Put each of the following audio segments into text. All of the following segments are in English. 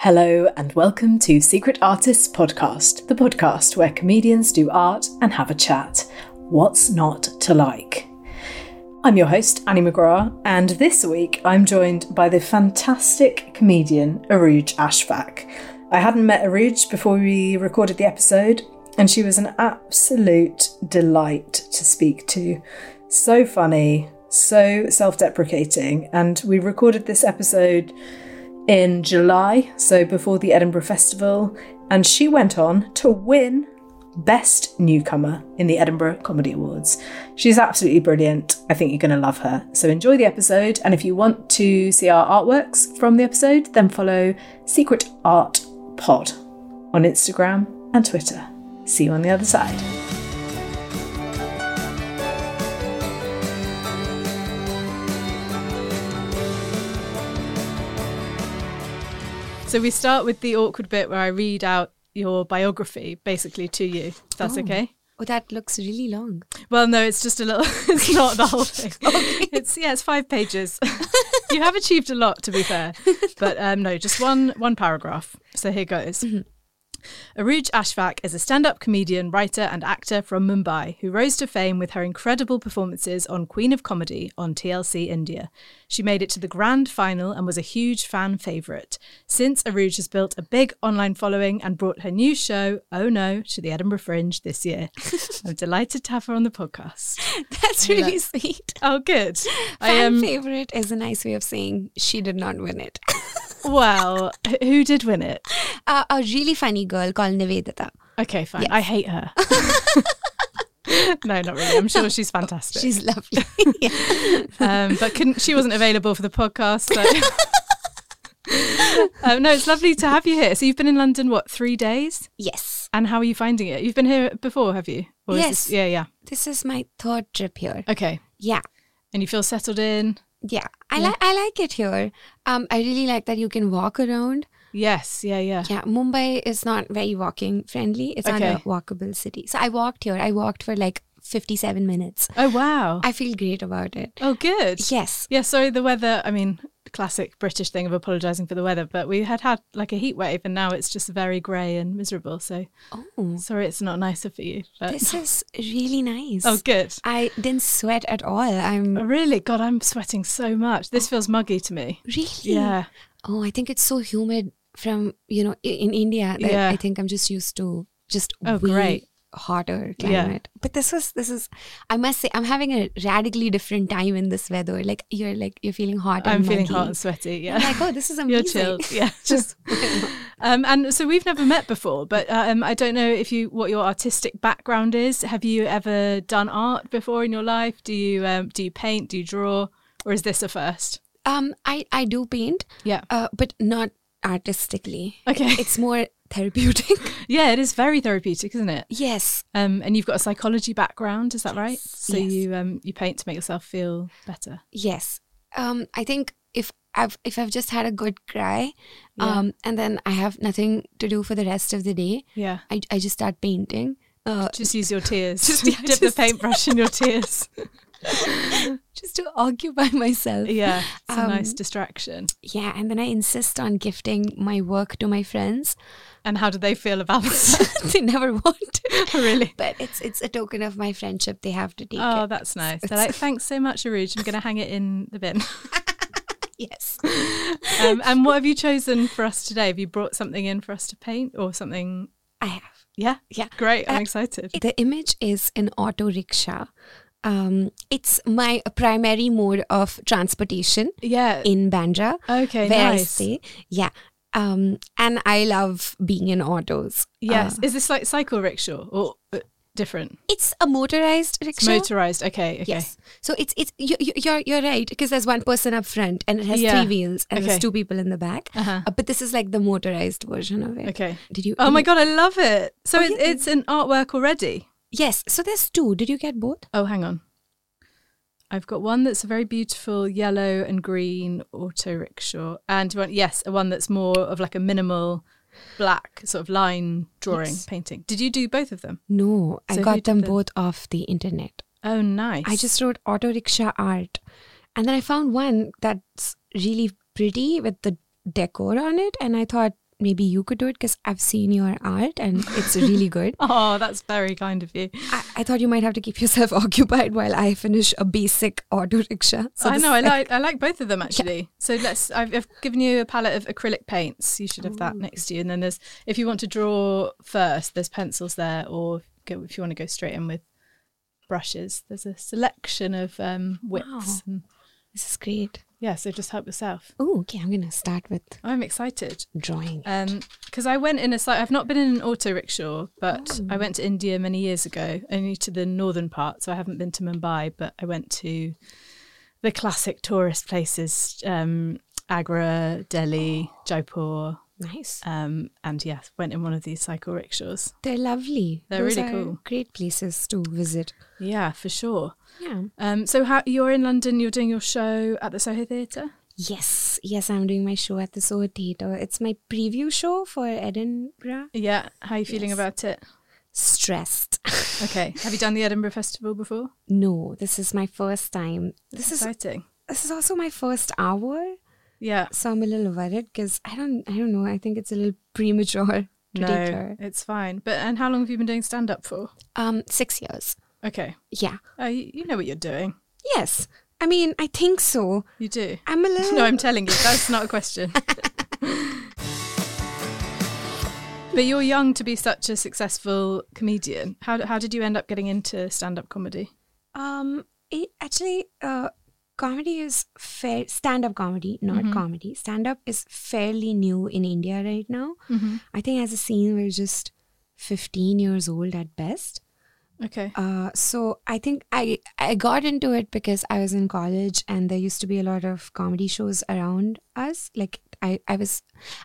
Hello and welcome to Secret Artists Podcast, the podcast where comedians do art and have a chat. What's not to like? I'm your host, Annie McGrath, and this week I'm joined by the fantastic comedian Urooj Ashfaq. I hadn't met Urooj before we recorded the episode, and she was an absolute delight to speak to. So funny, so self deprecating, and we recorded this episode in July, so before the Edinburgh Festival, and she went on to win Best Newcomer in the Edinburgh Comedy Awards. She's absolutely brilliant. I think you're going to love her. So enjoy the episode, and if you want to see our artworks from the episode, then follow Secret Art Pod on Instagram and Twitter. See you on the other side. So we start with the awkward bit where I read out your biography basically to you. If that's Oh. okay. Oh, that looks really long. Well, no, it's just a little. It's not the whole thing. It's yeah, it's five pages. you have achieved a lot, to be fair, but um, no, just one one paragraph. So here goes. Urooj Ashfaq is a stand-up comedian, writer, and actor from Mumbai who rose to fame with her incredible performances on Queen of Comedy on TLC India. She made it to the grand final and was a huge fan favourite. Since Urooj has built a big online following and brought her new show, Oh No, to the Edinburgh Fringe this year. I'm delighted to have her on the podcast. That's really sweet. Oh, good. I Fan am. favorite is a nice way of saying she did not win it. Well, who did win it? uh, a really funny girl called Nivedita. Okay, fine. Yes. I hate her. no, not really. I'm sure she's fantastic. She's lovely. Yeah. um, but couldn't she wasn't available for the podcast. So. um, no, it's lovely to have you here. So you've been in London what three days? Yes. And how are you finding it? You've been here before, have you? Or is Yes. this- yeah, yeah. This is my third trip here. Okay. Yeah. And you feel settled in? Yeah. I like I like it here. Um I really like that you can walk around. Yes. Yeah. Yeah. Yeah, Mumbai is not very walking friendly. It's not a walkable city. So I walked here. I walked for like 57 minutes. Oh wow. I feel great about it. oh good. Yes. Yeah. Sorry, the weather. I mean, classic British thing of apologising for the weather, but we had had like a heat wave, and now it's just very grey and miserable. So Oh, sorry, it's not nicer for you. But this is really nice. oh, good. I didn't sweat at all. I'm Oh, Really? God, I'm sweating so much. This oh. feels muggy to me. really. Yeah. Oh, I think it's so humid from you know in India that Yeah. I think I'm just used to just Oh, great. Hotter Yeah. climate. But this is this is I must say I'm having a radically different time in this weather. Like you're like you're feeling hot. I'm and feeling muggy. hot and sweaty. Yeah. I'm like oh this is amazing. You're chilled. Yeah. just um, and so we've never met before, but um, I don't know if you what your artistic background is. Have you ever done art before in your life? Do you um, do you paint? Do you draw? Or is this a first? um I I do paint, Yeah. uh, but not artistically. Okay. It's more therapeutic. Yeah, it is very therapeutic, isn't it? yes. Um, and you've got a psychology background, is that right? So yes. you um, you paint to make yourself feel better. Yes. Um, I think if I've if I've just had a good cry, Yeah. um, and then I have nothing to do for the rest of the day, Yeah. I, I just start painting. Uh, Just use your tears. Just- yeah, dip just- the paintbrush in your tears. just to occupy myself. Yeah, it's a nice Um, distraction. Yeah, and then I insist on gifting my work to my friends. And how do they feel about it? they never want to. really? But it's it's a token of my friendship. They have to take Oh, it. that's nice. They're like, thanks so much, Urooj. I'm going to hang it in the bin. Yes. Um, and what have you chosen for us today? Have you brought something in for us to paint or something? I have. Yeah, Yeah. great. I'm Uh, excited. The image is an auto rickshaw. Um, it's my primary mode of transportation Yeah. in Bandra, okay. where I nice. stay. Yeah. Um, and I love being in autos. Yes. Uh, Is this like cycle rickshaw or uh, different? it's a motorized It's rickshaw. motorized. Okay. Okay. Yes. So it's it's you, you- you're you're right because there's one person up front and it has Yeah. three wheels and Okay. there's two people in the back. Uh-huh. Uh, but this is like the motorized version of it. Okay. Did you? Oh my you- god, I love it. So Oh, it, yeah. it's an artwork already. Yes. So there's two. Did you get both? Oh, hang on. I've got one that's a very beautiful yellow and green auto rickshaw, and one, yes, a one that's more of like a minimal black sort of line drawing Yes. painting. Did you do both of them? No, I So who got them the- both off the internet. Oh, nice. I just wrote auto rickshaw art, and then I found one that's really pretty with the decor on it, and I thought maybe you could do it because I've seen your art and it's really good. Oh, that's very kind of you. I, I thought you might have to keep yourself occupied while I finish a basic auto rickshaw. So I know. I like. I like both of them actually. So let's. I've, I've given you a palette of acrylic paints. You should have that next to you. And then there's, if you want to draw first, there's pencils there, or go, if you want to go straight in with brushes, there's a selection of um, widths. Wow. And, This is great. Yeah. So just help yourself. Oh, okay. I'm gonna start with I'm excited drawing. Um, because I went in a site. I've not been in an auto rickshaw, but Oh. I went to India many years ago, only to the northern part. So I haven't been to Mumbai, but I went to the classic tourist places: um, Agra, Delhi, Jaipur, nice. um, and yes, went in one of these cycle rickshaws. They're lovely. They're Those really cool. Great places to visit. Yeah, for sure. Yeah. Um, so how you're in London? You're doing your show at the Soho Theatre. Yes, yes, I'm doing my show at the Soho Theatre. It's my preview show for Edinburgh. Yeah. How are you feeling Yes. about it? Stressed. Okay. Have you done the Edinburgh Festival before? no, this is my first time. This is exciting. this is also my first hour, Yeah. so I'm a little worried because I don't I don't know. I think it's a little premature to No, her. it's fine. But and how long have you been doing stand up for? Um, six years. Okay. Yeah. Oh, you, you know what you're doing. Yes. I mean, I think so. You do. I'm a little. No, I'm telling you, that's not a question. but you're young to be such a successful comedian. How how did you end up getting into stand up comedy? Um, it, actually, uh, comedy is fair. Stand up comedy, not Mm-hmm. comedy. Stand up is fairly new in India right now. Mm-hmm. I think as a scene, we're just 15 years old at best. Okay. Uh, so I think I I got into it because I was in college and there used to be a lot of comedy shows around us. Like I, I was,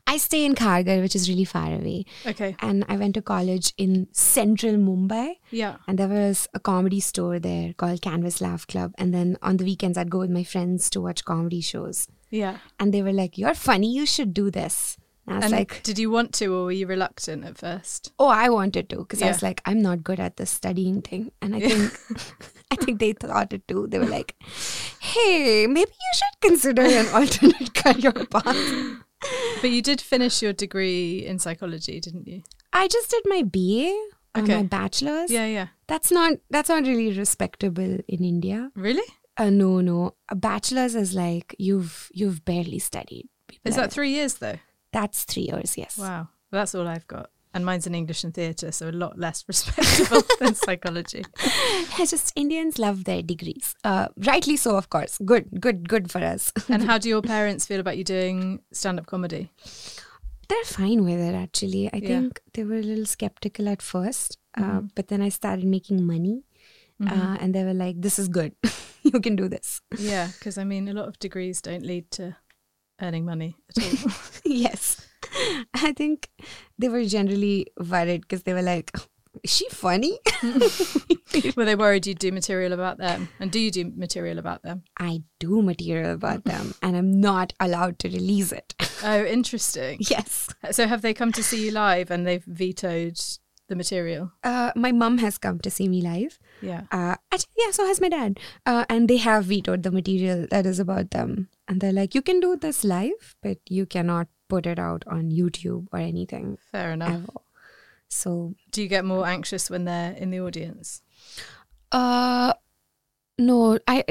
I stay in Kharghar, which is really far away, Okay. and I went to college in central Mumbai. Yeah. And there was a comedy store there called Canvas Laugh Club. And then on the weekends, I'd go with my friends to watch comedy shows. Yeah. And they were like, You're funny, you should do this. And I was And like, did you want to, or were you reluctant at first? Oh, I wanted to because I was like, I'm not good at the studying thing. And I think, I think they thought it too. They were like, Hey, maybe you should consider an alternate career path. But you did finish your degree in psychology, didn't you? I just did my BA, uh, Okay. my bachelor's. Yeah, yeah. That's not that's not really respectable in India. Really? Uh, no, no. A bachelor's is like you've you've barely studied. People Is that three years though? That's three years. Yes. Wow. That's all I've got. And mine's in English and theatre, so a lot less respectable than psychology. Just Indians love their degrees. Uh, rightly so, of course. Good, good, good for us. And how do your parents feel about you doing stand up comedy? They're fine with it. Actually, I Yeah. think they were a little skeptical at 1st uh, but then I started making money, uh, and they were like, "This is good. you can do this." Yeah, because I mean, a lot of degrees don't lead to earning money at all. yes. I think they were generally worried because they were like, "Is she funny?" Were they worried you'd do material about them? And do you do material about them? I do material about them, and I'm not allowed to release it. Oh, interesting. yes. So have they come to see you live and they've vetoed the material? Uh, my mum has come to see me live. Yeah. Uh, actually, yeah, so has my dad. Uh, and they have vetoed the material that is about them. And they're like, you can do this live, but you cannot put it out on YouTube or anything Fair enough. ever. So, Do you get more anxious when they're in the audience? uh, No, I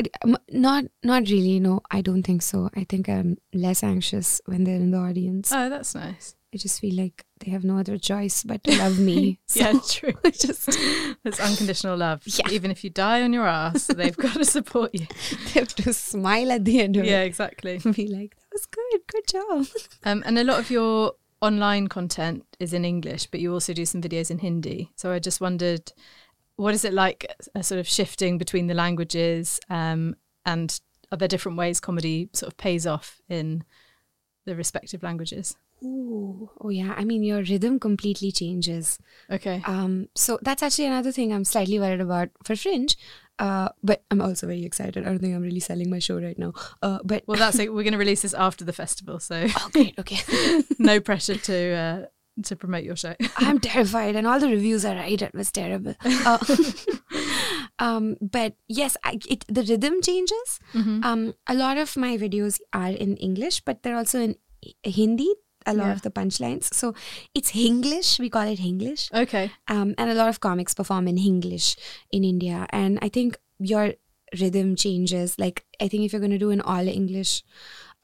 not not really. No, I don't think so. I think I'm less anxious when they're in the audience. Oh, that's nice. I just feel like they have no other choice but to love me. So yeah, true. Just It's unconditional love. Yeah. Even if you die on your ass, they've got to support you. they have to smile at the end of Yeah, it Yeah, exactly. and be like, "That was good. Good job." Um, and a lot of your online content is in English, but you also do some videos in Hindi. So I just wondered, what is it like, a sort of shifting between the languages, um, and are there different ways comedy sort of pays off in the respective languages? Ooh, oh yeah. I mean, your rhythm completely changes. Okay. Um, so that's actually another thing I'm slightly worried about for Fringe. Uh, but I'm also very excited. I don't think I'm really selling my show right now. Uh, but Well, that's it. We're going to release this after the festival, so oh, great. Okay. no pressure to uh, to promote your show. I'm terrified, and all the reviews are right. It was terrible. Uh, um, but yes, I, it, the rhythm changes. Um, a lot of my videos are in English, but they're also in Hindi. A lot Yeah. of the punchlines, so it's Hinglish. We call it Hinglish. Okay. um, and a lot of comics perform in English in India. And I think your rhythm changes. Like, I think if you're going to do an all English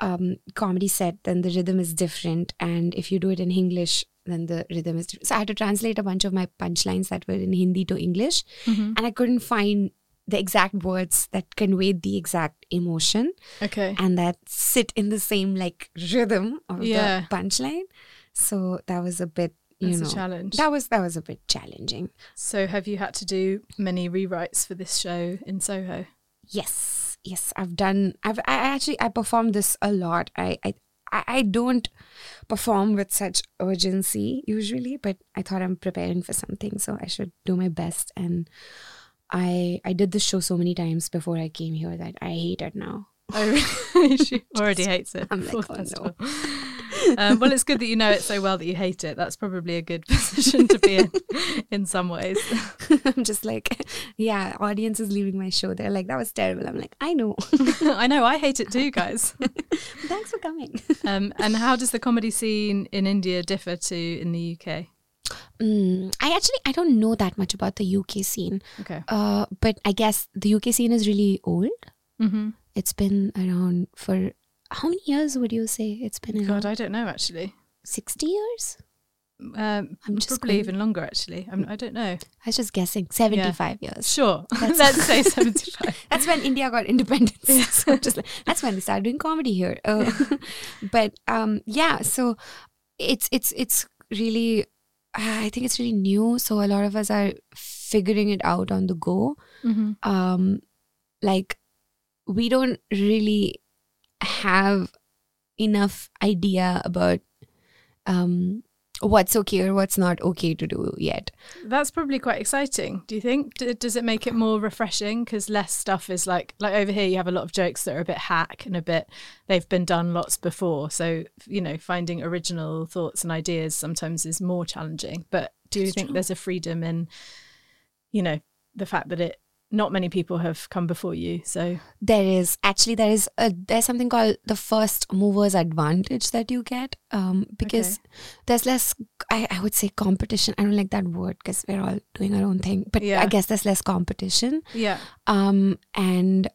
um, comedy set, then the rhythm is different. And if you do it in English, then the rhythm is different. So I had to translate a bunch of my punchlines that were in Hindi to English. And I couldn't find the exact words that conveyed the exact emotion Okay. and that sit in the same like rhythm of Yeah. the punchline. So that was a bit, you That's a know, challenge. That was that was a bit challenging. So have you had to do many rewrites for this show in Soho? Yes, yes, I've done. I've I actually I performed this a lot. I I I I don't perform with such urgency usually, but I thought I'm preparing for something, so I should do my best. And I I did this show so many times before I came here that I hate it now. Oh, really? she already hates it. I'm like, oh, oh no. Um, well, it's good that you know it so well that you hate it. That's probably a good position to be in, in some ways. I'm just like, yeah, audience is leaving my show. They're like, that was terrible. I'm like, I know. I know, I hate it too, guys. Thanks for coming. Um, and how does the comedy scene in India differ to in the UK? Mm, I actually I don't know that much about the UK scene. Okay. Uh, but I guess the UK scene is really old. Mm-hmm. It's been around for how many years would you say it's been? God, I don't know actually. 60 years? Um, I'm just probably going- even longer actually. I'm, I don't know. I was just guessing 75 years. Sure, That's- let's say seventy-five. That's when India got independence. so just like, that's when they started doing comedy here. Uh, but um, yeah, so it's it's it's really I think it's really new. So a lot of us are figuring it out on the go. Mm-hmm. um like we don't really have enough idea about um what's okay or what's not okay to do yet That's probably quite exciting. Do you think? D- does it make it more refreshing? Because less stuff is like like over here. You have a lot of jokes that are a bit hack and a bit they've been done lots before. So you know, finding original thoughts and ideas sometimes is more challenging. But do you That's think true. there's a freedom in, you know, the fact that it not many people have come before you. So. There is. Actually there is a, there's something called the first movers advantage that you get um because there's less I, I would say competition. I don't like that word because we're all doing our own thing but Yeah. i guess there's less competition. Yeah, um and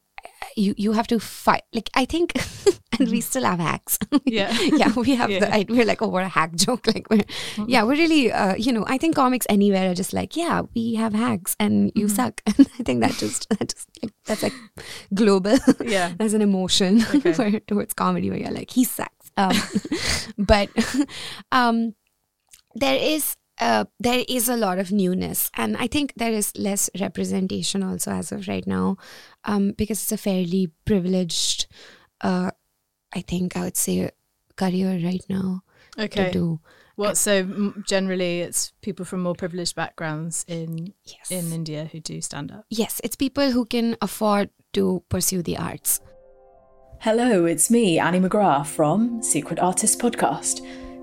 you you have to fight. Like i think and we still have hacks. Yeah. yeah we have Yeah. the I, we're like oh what a hack joke. Like we're yeah we're really uh, you know i think comics anywhere are just like yeah we have hacks and you suck. And i think that just that just like that's like global. Yeah. there's an emotion Okay. towards comedy where you're like he sucks. Um, but um there is uh, there is a lot of newness and i think there is less representation also as of right now um, because it's a fairly privileged uh, i think i would say career right now Okay. to do What so m- generally it's people from more privileged backgrounds in yes in India who do stand up. yes it's people who can afford to pursue the arts Hello, it's me, Annie McGrath from Secret Artist Podcast.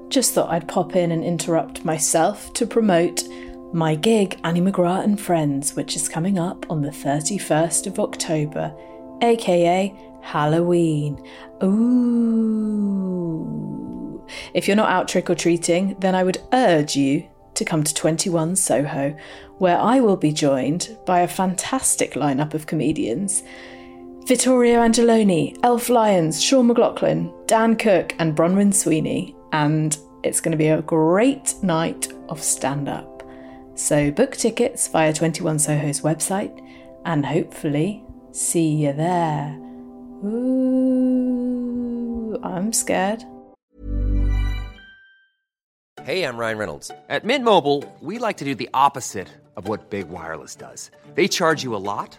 Just thought I'd pop in and interrupt myself to promote my gig, Annie McGrath and Friends, which is coming up on the 31st of October, aka Halloween. Ooh. If you're not out trick or treating, then I would urge you to come to 21 Soho, where I will be joined by a fantastic lineup of comedians. Vittorio Angelone, Elf Lyons, Sean McLoughlin, Dan Cook, and Bronwyn Sweeney. And it's going to be a great night of stand up. So book tickets via 21 Soho's website and hopefully see you there. Ooh, I'm scared. Hey, I'm Ryan Reynolds. At Mint Mobile, we like to do the opposite of what Big Wireless does. They charge you a lot,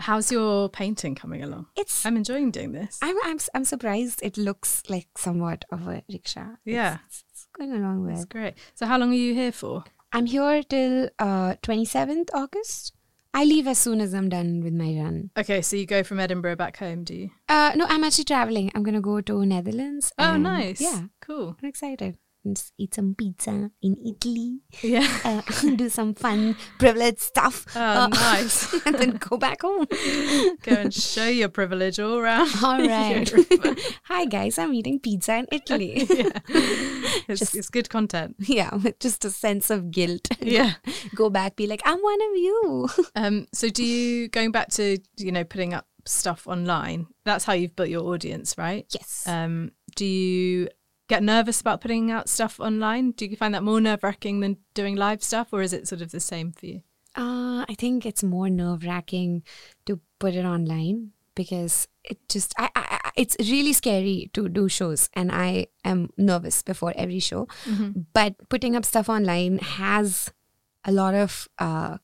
How's your painting coming along? It's I'm enjoying doing this. I'm I'm I'm surprised it looks like somewhat of a rickshaw. Yeah. It's, it's going along well. That's great. So how long are you here for? I'm here till uh 27th August. I leave as soon as I'm done with my run. Okay, so you go from Edinburgh back home, do you? Uh no, I'm actually traveling. I'm gonna go to Netherlands. Oh, nice. Yeah, Cool. I'm excited. Eat some pizza in Italy. Yeah. Uh, do some fun privileged stuff. Oh, Uh, nice. and then go back home. go and show your privilege all around. All right. Hi guys, I'm eating pizza in Italy. yeah. It's, Just- it's good content. yeah, with just a sense of guilt. Yeah. Go back, be like, I'm one of you. Um, so do you going back to you know putting up stuff online? That's how you've built your audience, right? yes. Um, do you get nervous about putting out stuff online? Do you find that more nerve wracking than doing live stuff, or is it sort of the same for you? Uh, I think it's more nerve wracking to put it online because it just I, I it's really scary to do shows and I am nervous before every show. But putting up stuff online has a lot of uh,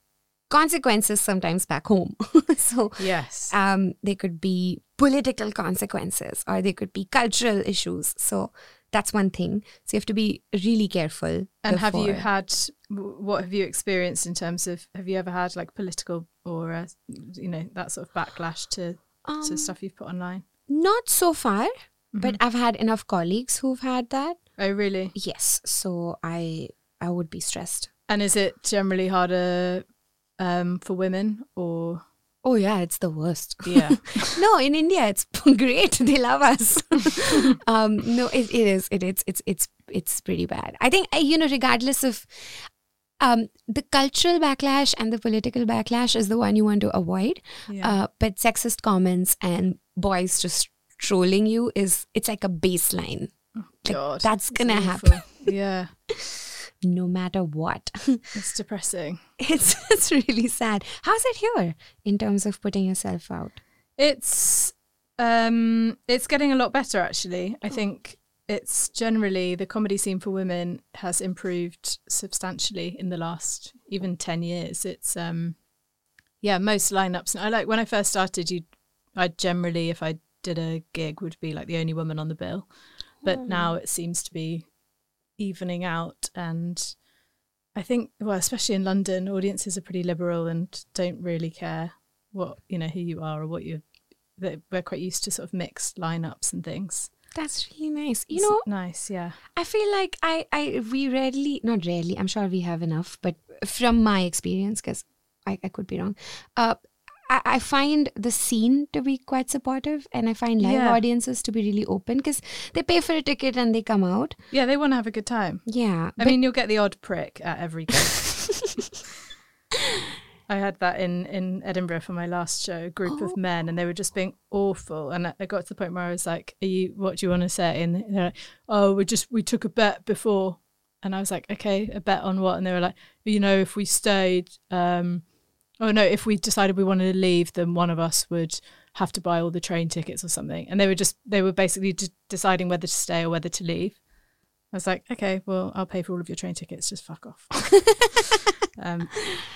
consequences sometimes back home. so Yes. um, they could be political consequences or they could be cultural issues. So that's one thing. So you have to be really careful. and have you had what have you experienced in terms of have you ever had like political or uh, you know that sort of backlash to to Um, stuff you've put online? Not so far, but Mm-hmm. I've had enough colleagues who've had that. Oh, really? Yes, so I I would be stressed. And is it generally harder um, for women or? Oh yeah, it's the worst. Yeah. no, in India it's great. They love us. um, no, it, it is. It, it's it's it's it's pretty bad. I think you know, regardless of um, the cultural backlash and the political backlash is the one you want to avoid. Yeah. Uh, but sexist comments and boys just trolling you is it's like a baseline. Like, God, that's gonna happen Yeah, no matter what. it's depressing. it's it's really sad. How's it here in terms of putting yourself out? It's um it's getting a lot better actually. I think it's generally the comedy scene for women has improved substantially in the last even 10 years. It's um yeah, most lineups. I like when I first started you I generally if I did a gig would be like the only woman on the bill. But now it seems to be evening out and I think well especially in London audiences are pretty liberal and don't really care what you know who you are or what you we're quite used to sort of mixed lineups and things. That's really nice. You It's know, nice, yeah. I feel like I, I, we rarely, not rarely. I'm sure we have enough, but from my experience, because I, I could be wrong. Uh, I, I find the scene to be quite supportive, and I find live Yeah. audiences to be really open because they pay for a ticket and they come out. Yeah, they want to have a good time. Yeah, I mean, you'll get the odd prick at every gig. I had that in, in Edinburgh for my last show, a group of men, and they were just being awful. And I I got to the point where I was like, "Are you? What do you want to say?" And they're like, "Oh, we just we took a bet before." And I was like, "Okay, a bet on what?" And they were like, "You know, if we stayed, um, Oh no, if we decided we wanted to leave, then one of us would have to buy all the train tickets or something. And they were just they were basically d- deciding whether to stay or whether to leave. I was like, okay, well, I'll pay for all of your train tickets. Just fuck off. um,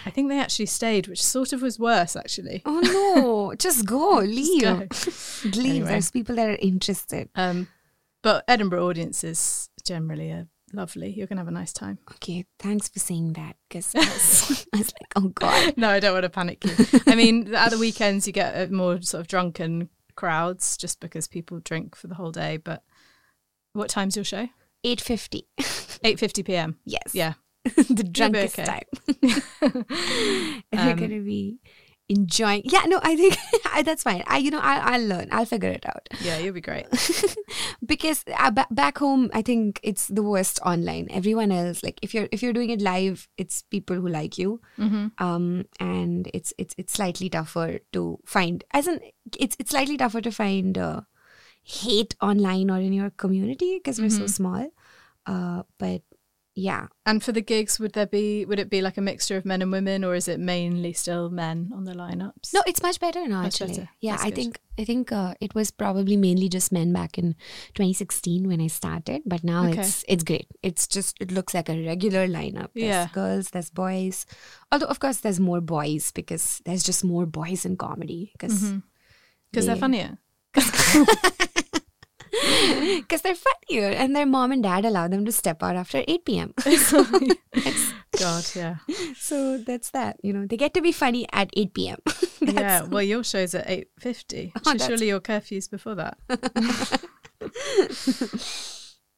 I think they actually stayed, which sort of was worse, actually. Oh no, just go, leave. go. leave. Anyway. There's people that are interested. Um, but Edinburgh audiences generally are lovely. You're gonna have a nice time. Okay, thanks for saying that because I was, I was like, oh god. no, I don't want to panic you. I mean, at the weekends you get uh, more sort of drunken crowds just because people drink for the whole day. But what time's your show? 8.50. Eight fifty p.m. Yes. Yeah, the drunkest okay. time. We're Um, gonna be enjoying. Yeah, no, I think I, that's fine. I, you know, I, I'll learn. I'll figure it out. yeah, you'll be great. because uh, ba- back home, I think it's the worst online. Everyone else, like if you're if you're doing it live, it's people who like you, hmm um, and it's it's it's slightly tougher to find. As in, it's it's slightly tougher to find uh, hate online or in your community because we're so Mhm. small. Uh, but yeah, And for the gigs, would there be would it be like a mixture of men and women, or is it mainly still men on the lineups? No, it's much better now. Much actually, better. yeah, That's I good. think I think uh, it was probably mainly just men back in 2016 when I started, but now Okay. it's it's great. It's just it looks like a regular lineup. There's Yeah. girls, there's boys. Although of course there's more boys because there's just more boys in comedy because because they're funnier. because they're funnier and their mom and dad allow them to step out after 8 p.m. so, God, yeah, so that's that. You know, they get to be funny at 8 p.m. Yeah. Well, your show's at eight fifty. Oh, so surely your curfew's before that.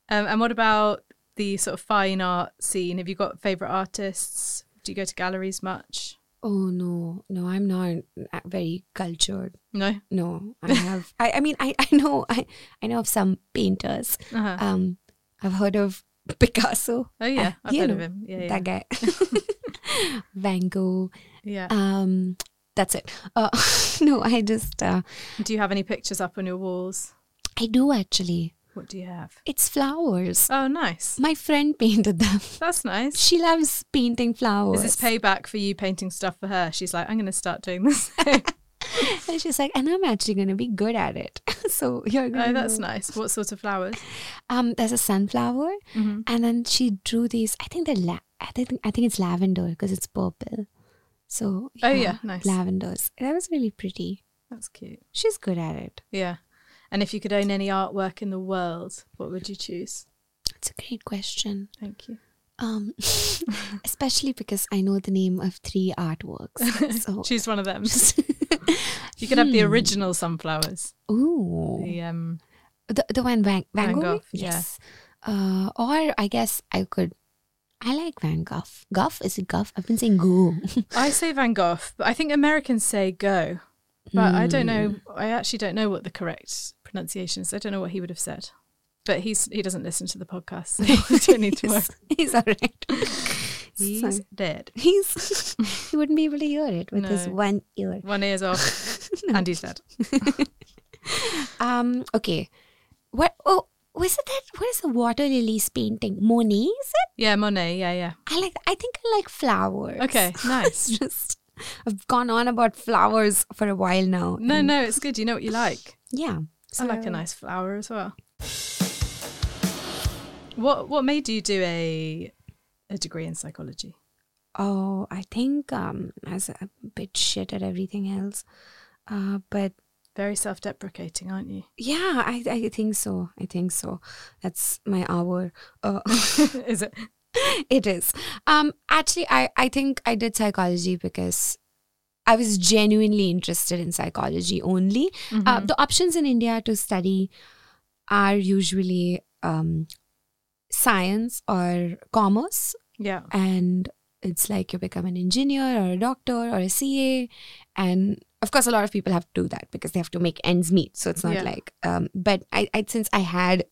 um, and what about the sort of fine art scene? Have you got favorite artists? Do you go to galleries much? Oh no, no, I'm not very cultured. No. No, I have. I, I mean, I, I know, I, I know of some painters. Uh-huh. Um, I've heard of Picasso. oh yeah, uh, I've heard of him. Yeah, yeah. That guy. Van Gogh. yeah. Um, that's it. Uh, no, I just, uh, do you have any pictures up on your walls? I do actually. What do you have? It's flowers. Oh, nice. My friend painted them. That's nice. She loves painting flowers. Is this payback for you painting stuff for her? She's like, I'm going to start doing this. And she's like, and I'm actually going to be good at it. so you're going oh, that's nice. What sort of flowers? Um, there's a sunflower, Mm-hmm. and then she drew these. I think they're la- I think I think it's lavender because it's purple. So Oh, yeah, nice. lavenders. That was really pretty. That's cute. She's good at it. Yeah. And if you could own any artwork in the world, what would you choose? It's a great question. Thank you. Um, especially because I know the name of three artworks. So Choose one of them. you could have the original sunflowers. ooh, The um the the one Van, Van, Van Gogh. Gogh, yeah. Yes. Uh, or I guess I could. I like Van Gogh. Gough is it Gough? I've been saying Goo. I say Van Gogh, but I think Americans say go. But I don't know I actually don't know what the correct pronunciation is. I don't know what he would have said. But he's he doesn't listen to the podcast. So you don't need to worry. he's, all right. He's So- dead. He's he wouldn't be able to hear it with his one ear. One ear's off and he's dead. Um. Okay. What? Oh, was it that? What is the water lilies painting? Monet? Is it? Yeah, Monet, yeah, yeah. I like. I think I like flowers. Okay, nice. just I've gone on about flowers for a while now. No, no, it's good. You know what you like. Yeah. I like a nice flower as well. What what made you do a a degree in psychology? Oh, I think um, I was a bit shit at everything else. Uh, but Very self deprecating, aren't you? yeah, I I think so. I think so. That's my hour. Uh, Is it? it is. Um, actually, I I think I did psychology because I was genuinely interested in psychology only. Uh, the options in India to study are usually um, science or commerce, Yeah. and it's like you become an engineer or a doctor or a CA, and of course, a lot of people have to do that because they have to make ends meet. So it's not Yeah. like, um, but I, I since I had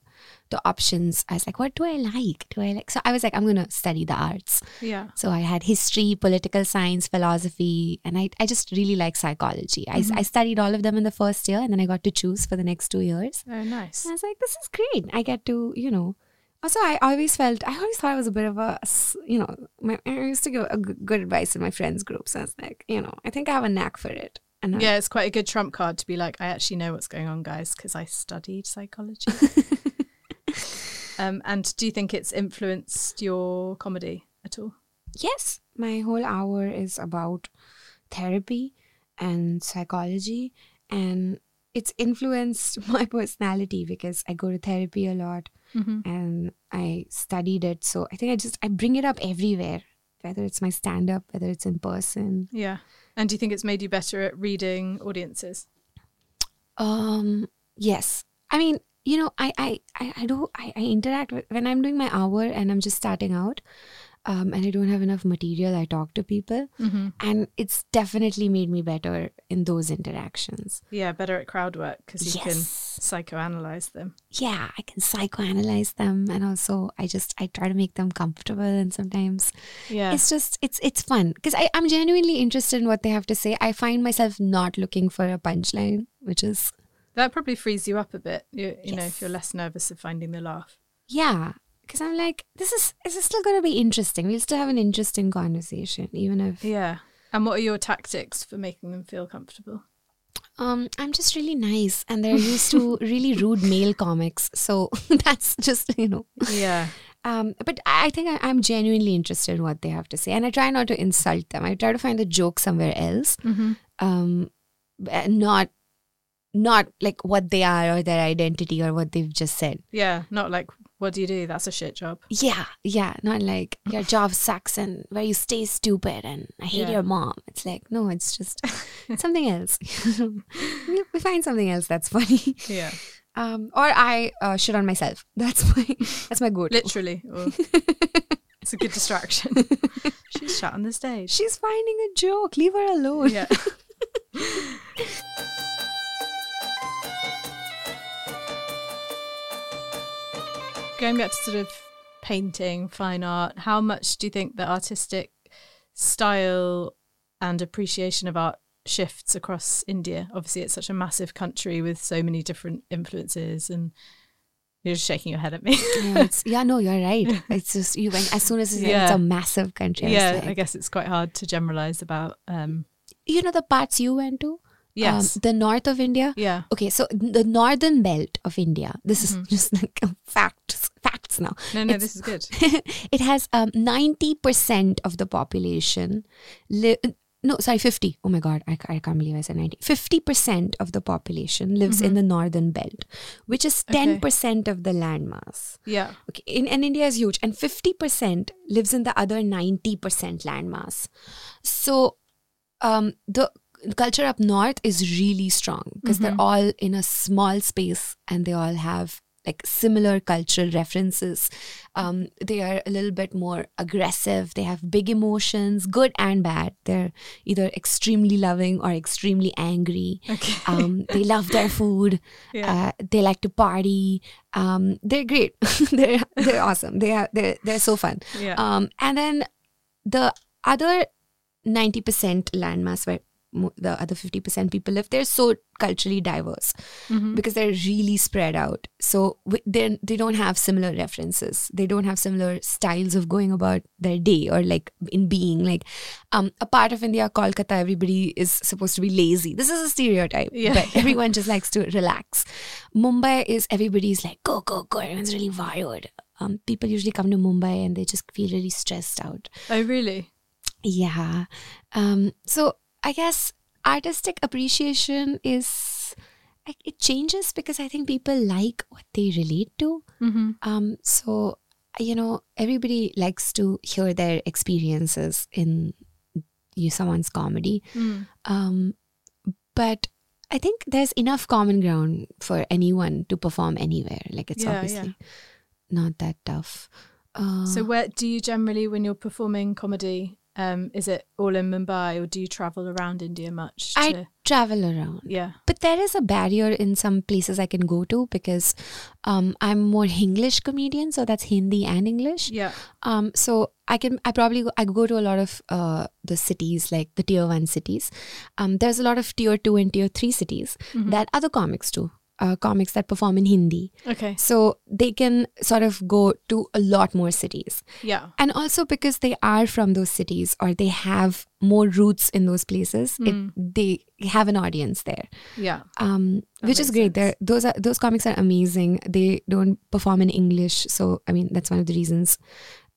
the options, I was like, what do I like? Do I like? So I was like, I'm gonna study the arts. Yeah. So I had history, political science, philosophy, and I, I just really like psychology. I, mm-hmm. I studied all of them in the first year, and then I got to choose for the next two years. Oh, nice. And I was like, this is great. I get to, you know, Also, I always felt, I always thought I was a bit of a, you know, my, I used to give a g- good advice in my friends' groups. I was like, you know, I think I have a knack for it. And I- Yeah, it's quite a good trump card to be like, I actually know what's going on, guys, because I studied psychology. um, and do you think it's influenced your comedy at all? yes, my whole hour is about therapy and psychology, and it's influenced my personality because I go to therapy a lot and I studied it. So I think I just I bring it up everywhere, whether it's my stand up, whether it's in person. Yeah. And do you think it's made you better at reading audiences? Um, yes. I mean, you know, I I I, I do I, I interact with when I'm doing my hour and I'm just starting out, um, and I don't have enough material. I talk to people, and it's definitely made me better in those interactions. Yeah, better at crowd work because you can psychoanalyze them. Yeah, I can psychoanalyze them, and also I just I try to make them comfortable, and sometimes Yeah. it's just it's it's fun because I I'm genuinely interested in what they have to say. I find myself not looking for a punchline, which is that probably frees you up a bit, you, you know, if you're less nervous of finding the laugh. Yeah, because I'm like, this is this is still going to be interesting. We'll still have an interesting conversation, even if Yeah. And what are your tactics for making them feel comfortable? um I'm just really nice, and they're used to really rude male comics, so that's just you know. Yeah. Um, but I think I, I'm genuinely interested in what they have to say, and I try not to insult them. I try to find the joke somewhere else, um, and not not like what they are or their identity or what they've just said. Yeah. Not like, what do you do? That's a shit job. Yeah, yeah, not like your job sucks and where you stay stupid and I hate Yeah. your mom. It's like no, it's just something else. we find something else that's funny. Yeah. Um, or I uh, shit on myself. That's my that's my go-to. Literally. It's a good distraction. She's shut on the stage. She's finding a joke. Leave her alone. Yeah. Going back to sort of painting, fine art, how much do you think the artistic style and appreciation of art shifts across India? Obviously, it's such a massive country with so many different influences, and you're just shaking your head at me. Yeah, yeah, no, you're right. It's just you went as soon as you said it's a massive country. I yeah, like, I guess it's quite hard to generalize about. Um, you know the parts you went to. yes. um, the north of India. yeah. Okay, so the northern belt of India. This Mm-hmm. is just like facts, facts now. No, no, It's- this is good. it has um, 90% of the population li- no sorry 50 oh my god I, I can't believe i said 90 50% of the population lives in the northern belt which is Mm-hmm. Okay. 10% of the landmass Yeah. okay in, and india is huge and 50% lives in the other 90% landmass so um the culture up north is really strong because they're all in a small space and they all have like similar cultural references. Um, they are a little bit more aggressive. They have big emotions good and bad. They're either extremely loving or extremely angry. Okay. um, they love their food. Yeah. uh, they like to party. Um, they're great. They're they're awesome. They are they're, they're so fun. Yeah. um, and then the other 90% landmass where mo- the other 50% people live, they're so culturally diverse because they're really spread out. So they they don't have similar references. They don't have similar styles of going about their day or like in being. Like um, a part of India, Kolkata, everybody is supposed to be lazy. This is a stereotype, Yeah. but everyone just likes to relax. Mumbai is everybody's like go go go. Everyone's really wired. Um, people usually come to Mumbai and they just feel really stressed out. oh, really? Yeah. Um, so I guess artistic appreciation is it changes because I think people like what they relate to. Mm-hmm. Um, so you know, everybody likes to hear their experiences in you someone's comedy. Mm. Um, but I think there's enough common ground for anyone to perform anywhere. Like it's Yeah, yeah. obviously not that tough. Uh, So, where do you generally, when you're performing comedy, um, is it all in Mumbai or do you travel around India much? I to- travel around. yeah. But there is a barrier in some places I can go to because um, I'm more English comedian, so that's Hindi and English. Yeah. Um, so I can I probably go, I go to a lot of uh, the cities like the tier one cities. Um, there's a lot of tier two and tier three cities that other comics do. Uh, comics that perform in Hindi. Okay. So they can sort of go to a lot more cities. Yeah. And also because they are from those cities or they have more roots in those places, it, they have an audience there. Yeah. Um, which is great. They're, those are those comics are amazing. They don't perform in English, so I mean that's one of the reasons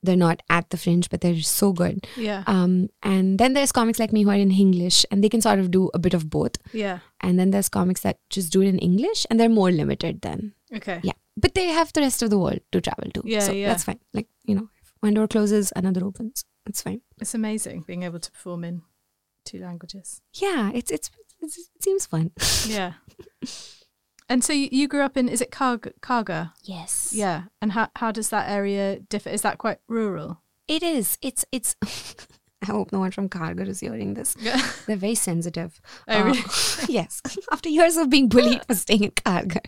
they're not at the fringe, but they're so good. Yeah. Um, and then there's comics like me who are in English, and they can sort of do a bit of both. yeah. And then there's comics that just do it in English, and they're more limited then. Okay. Yeah, but they have the rest of the world to travel to. Yeah, so yeah. that's fine. Like you know, if one door closes, another opens. It's fine. It's amazing being able to perform in two languages. Yeah, it's it's, it's it seems fun. Yeah. And so you, grew up in is it Kharghar? Kharghar? Yes. Yeah. And how how does that area differ? Is that quite rural? It is. It's it's. I hope no one from Kharghar is hearing this. Yeah. They're very sensitive. Oh, really? yes. After years of being bullied for staying in Kharghar,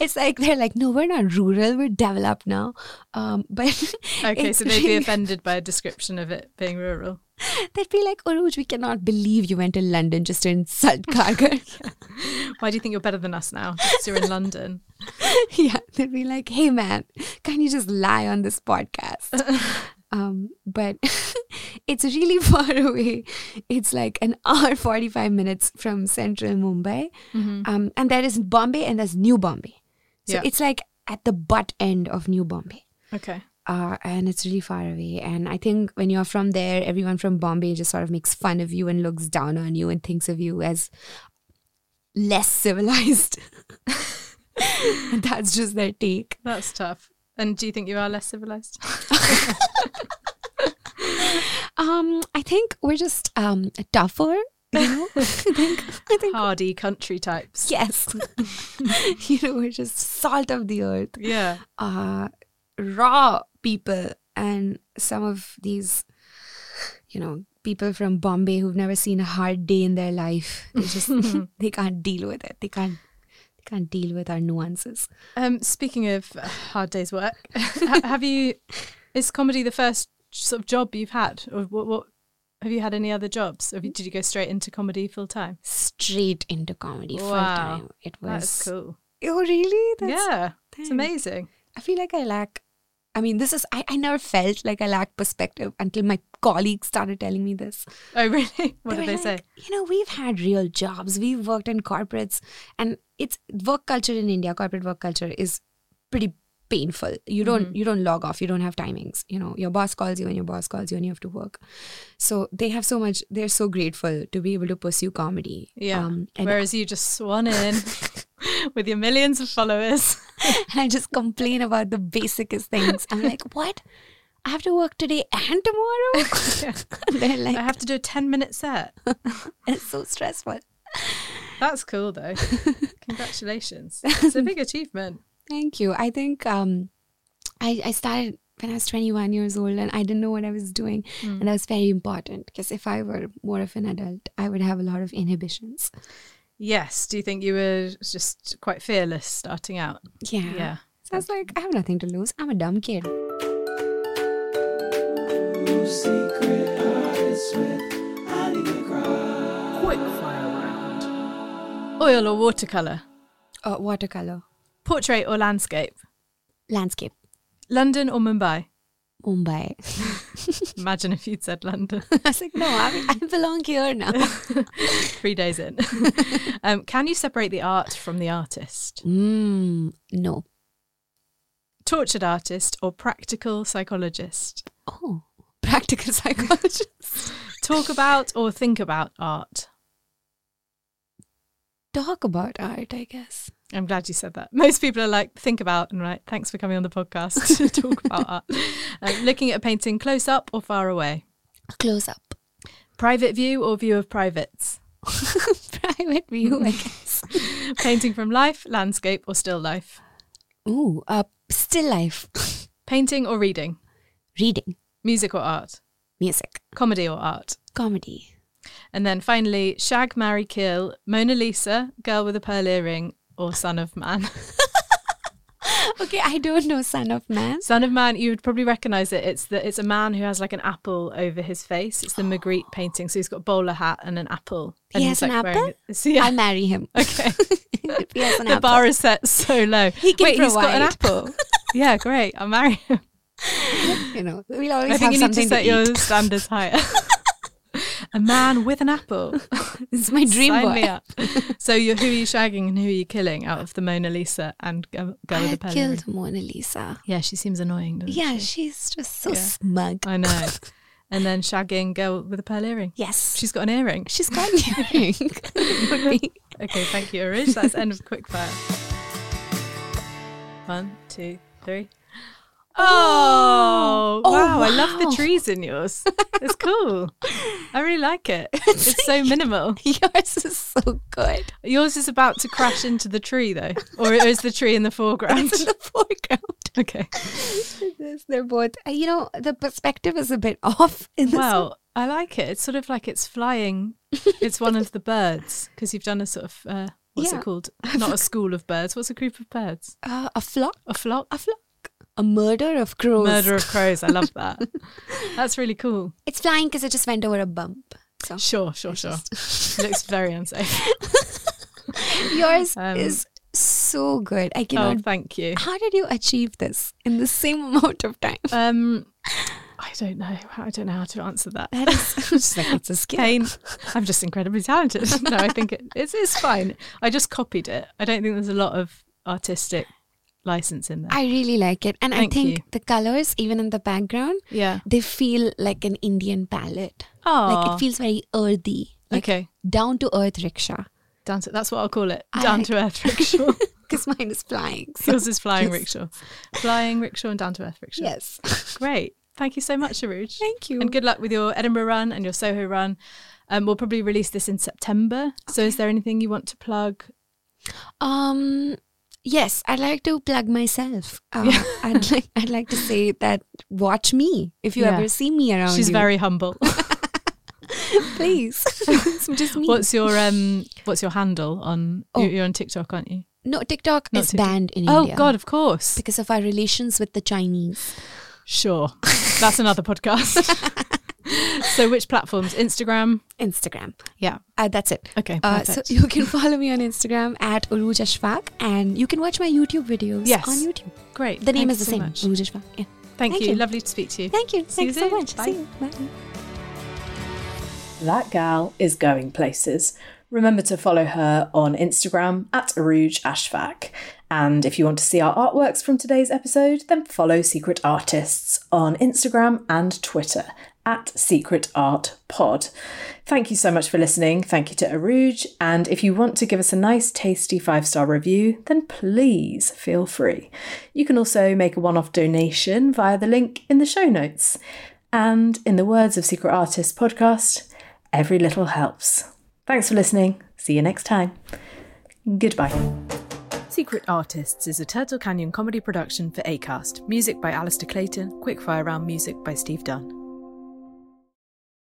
it's like they're like, no, we're not rural. We're developed now. Um, but Okay, so they'd be offended by a description of it being rural. They'd be like, Urooj, we cannot believe you went to London just to insult Kharghar. Why do you think you're better than us now? Just you're in London. yeah, they'd be like, "Hey, man, can you just lie on this podcast?" Um, but it's really far away. It's like an hour forty-five minutes from central Mumbai, um, and there is Bombay and there's New Bombay. So Yeah. it's like at the butt end of New Bombay. Okay. Uh, and it's really far away. And I think when you're from there, everyone from Bombay just sort of makes fun of you and looks down on you and thinks of you as less civilized. that's just their take. That's tough. And do you think you are less civilized? Um, I think we're just um tougher. You know, I think, I think Hardy country types. yes. you know, we're just salt of the earth. Yeah. uh, raw people and some of these you know people from bombay who've never seen a hard day in their life they just they can't deal with it they can't they can't deal with our nuances Um, speaking of hard days work, have you? Is comedy the first sort of job you've had, or what? what have you had any other jobs? Or did you go straight into comedy full time? straight into comedy full Wow. time it was That's cool. oh really That's, yeah, it's amazing. i feel like i lack i mean this is I, I never felt like i lacked perspective until my colleagues started telling me this Oh, really? What They did they say? You know, we've had real jobs. We've worked in corporates, and it's work culture in India. Corporate work culture is pretty painful. You don't Mm-hmm. you don't log off. You don't have timings. You know, your boss calls you, and your boss calls you, and you have to work. So they have so much. They're so grateful to be able to pursue comedy. Yeah. Um, Whereas you just swan in with your millions of followers. and I just complain about the basicest things. I'm like, what? I have to work today and tomorrow. They're like, I have to do a ten-minute set. it's so stressful. That's cool, though. Congratulations. It's a big achievement. Thank you. I think um, I, I started when I was 21 years old and I didn't know what I was doing. And that was very important because if I were more of an adult, I would have a lot of inhibitions. Yes. Do you think you were just quite fearless starting out? Yeah. Yeah. So I was like, I have nothing to lose. I'm a dumb kid. Oil or watercolor? Uh, watercolor. Portrait or landscape? Landscape. London or Mumbai? Mumbai. Imagine if you'd said London. I was like, no, I, I belong here now. Three days in. um, can you separate the art from the artist? mm, no. Tortured artist or practical psychologist? Oh, practical psychologist. Talk about or think about art? Talk about art, I guess. I'm glad you said that. Most people are like, think about, and right, thanks for coming on the podcast to talk about art. Um, looking at a painting close up or far away? Close up. Private view or view of privates? Private view, I guess. Painting from life, landscape, or still life? Ooh, uh, still life. Painting or reading? Reading. Music or art? Music. Comedy or art? Comedy. And then finally, Shag, Marry, Kill, Mona Lisa, Girl with a Pearl Earring, or Son of Man. okay, I don't know Son of Man. Son of Man, you would probably recognise it. It's the it's a man who has like an apple over his face. It's the Magritte painting. So he's got a bowler hat and an apple. And He has an like, wearing apple? it- So, yeah. I'll marry him. Okay. he has an the apple. bar is set so low. He Wait, he's got an apple. yeah, great. I'll marry him. you know, we'll always I think you need to set to your standards higher. a man with an apple. This is my dream Sign boy. me up. So you're, who are you shagging and who are you killing out of the Mona Lisa and Girl, I with the Pearl killed? Mona Lisa. Yeah, she seems annoying. Doesn't Yeah, she? she's just so Yeah. smug. I know. And then shagging girl with a pearl earring. Yes. She's got an earring. she's got an earring. Would be- Okay, thank you, Urooj. That's end of quickfire. One, two, three. Oh, Oh, wow. I love the trees in yours. It's cool. I really like it. It's so minimal. Yours is so good. Yours is about to crash into the tree, though. Or is the tree in the foreground? It's in the foreground. Okay. They're both. uh, You know, the perspective is a bit off in this. Well, I like it. It's sort of like it's flying. It's one of the birds because you've done a sort of, uh, what's Yeah. it called? Not a school of birds. What's a group of birds? uh, a flock, A flock? a flock, a murder of crows. Murder of crows. I love that. That's really cool. It's flying because it just went over a bump. So Sure, sure, sure. Looks very unsafe. yours Um, is so good. I Oh, thank you. How did you achieve this in the same amount of time? Um, I don't know. I don't know how to answer that. That is just like it's a skill. Pain. I'm just incredibly talented. No, I think it, it's it's fine. I just copied it. I don't think there's a lot of artistic license in there. I really like it, and Thank I think you. the colors, even in the background, yeah. they feel like an Indian palette. Oh, Like it feels very earthy, like okay. down to earth rickshaw. Down to that's what I'll call it. Down to earth rickshaw. Because mine is flying. so- Yours is flying Yes. rickshaw. Flying rickshaw and down to earth rickshaw. Yes. Great. Thank you so much, Urooj. Thank you. And good luck with your Edinburgh run and your Soho run. Um, we'll probably release this in September. So is there anything you want to plug? Um. Yes, I'd like to plug myself. Uh, I'd like I'd like to say that watch me if you Yeah. ever see me around. She's you. very humble. please. it's just me. what's your um what's your handle on Oh. you- you're on TikTok, aren't you? no TikTok Not is TikTok. banned in oh India. Oh God, of course. because of our relations with the Chinese. Sure. That's another podcast. So which platforms? Instagram? Instagram. Yeah. Uh, that's it. Okay, Uh, so you can follow me on Instagram at Urooj Ashfaq and you can watch my YouTube videos Yes. on YouTube. Great. The name Thank is the so same, much. Urooj Ashfaq. Yeah. Thank, Thank you. you. Lovely to speak to you. Thank you. See you Thanks so much. Bye. See you. Bye. That gal is going places. Remember to follow her on Instagram at Urooj Ashfaq. And if you want to see our artworks from today's episode, then follow Secret Artists on Instagram and Twitter at Secret Art Pod. Thank you so much for listening. Thank you to Urooj. And if you want to give us a nice, tasty five star review, then please feel free. You can also make a one off donation via the link in the show notes. And in the words of Secret Artists podcast, every little helps. Thanks for listening. See you next time. Goodbye. Secret Artists is a Turtle Canyon comedy production for ACAST. Music by Alistair Clayton, Quickfire Round music by Steve Dunn.